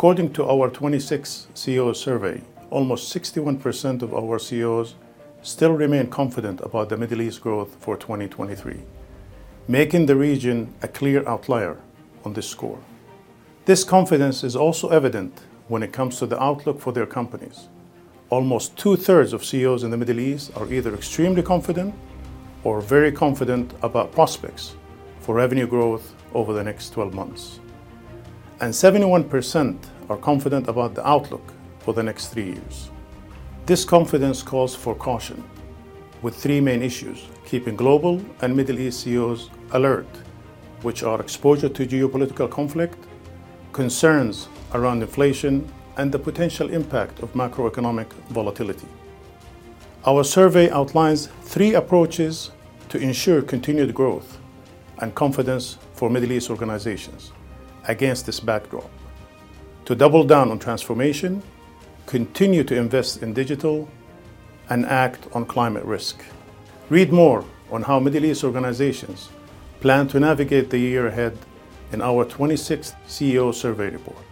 According to our 26 CEO survey, almost 61% of our CEOs still remain confident about the Middle East growth for 2023, making the region a clear outlier on this score. This confidence is also evident when it comes to the outlook for their companies. Almost two-thirds of CEOs in the Middle East are either extremely confident or very confident about prospects for revenue growth over the next 12 months. 71% are confident about the outlook for the next three years. This confidence calls for caution, with three main issues keeping global and Middle East CEOs alert, which are exposure to geopolitical conflict, concerns around inflation, and the potential impact of macroeconomic volatility. Our survey outlines three approaches to ensure continued growth and confidence for Middle East organizations against this backdrop. To double down on transformation, continue to invest in digital, and act on climate risk. Read more on how Middle East organizations plan to navigate the year ahead in our 26th CEO survey report.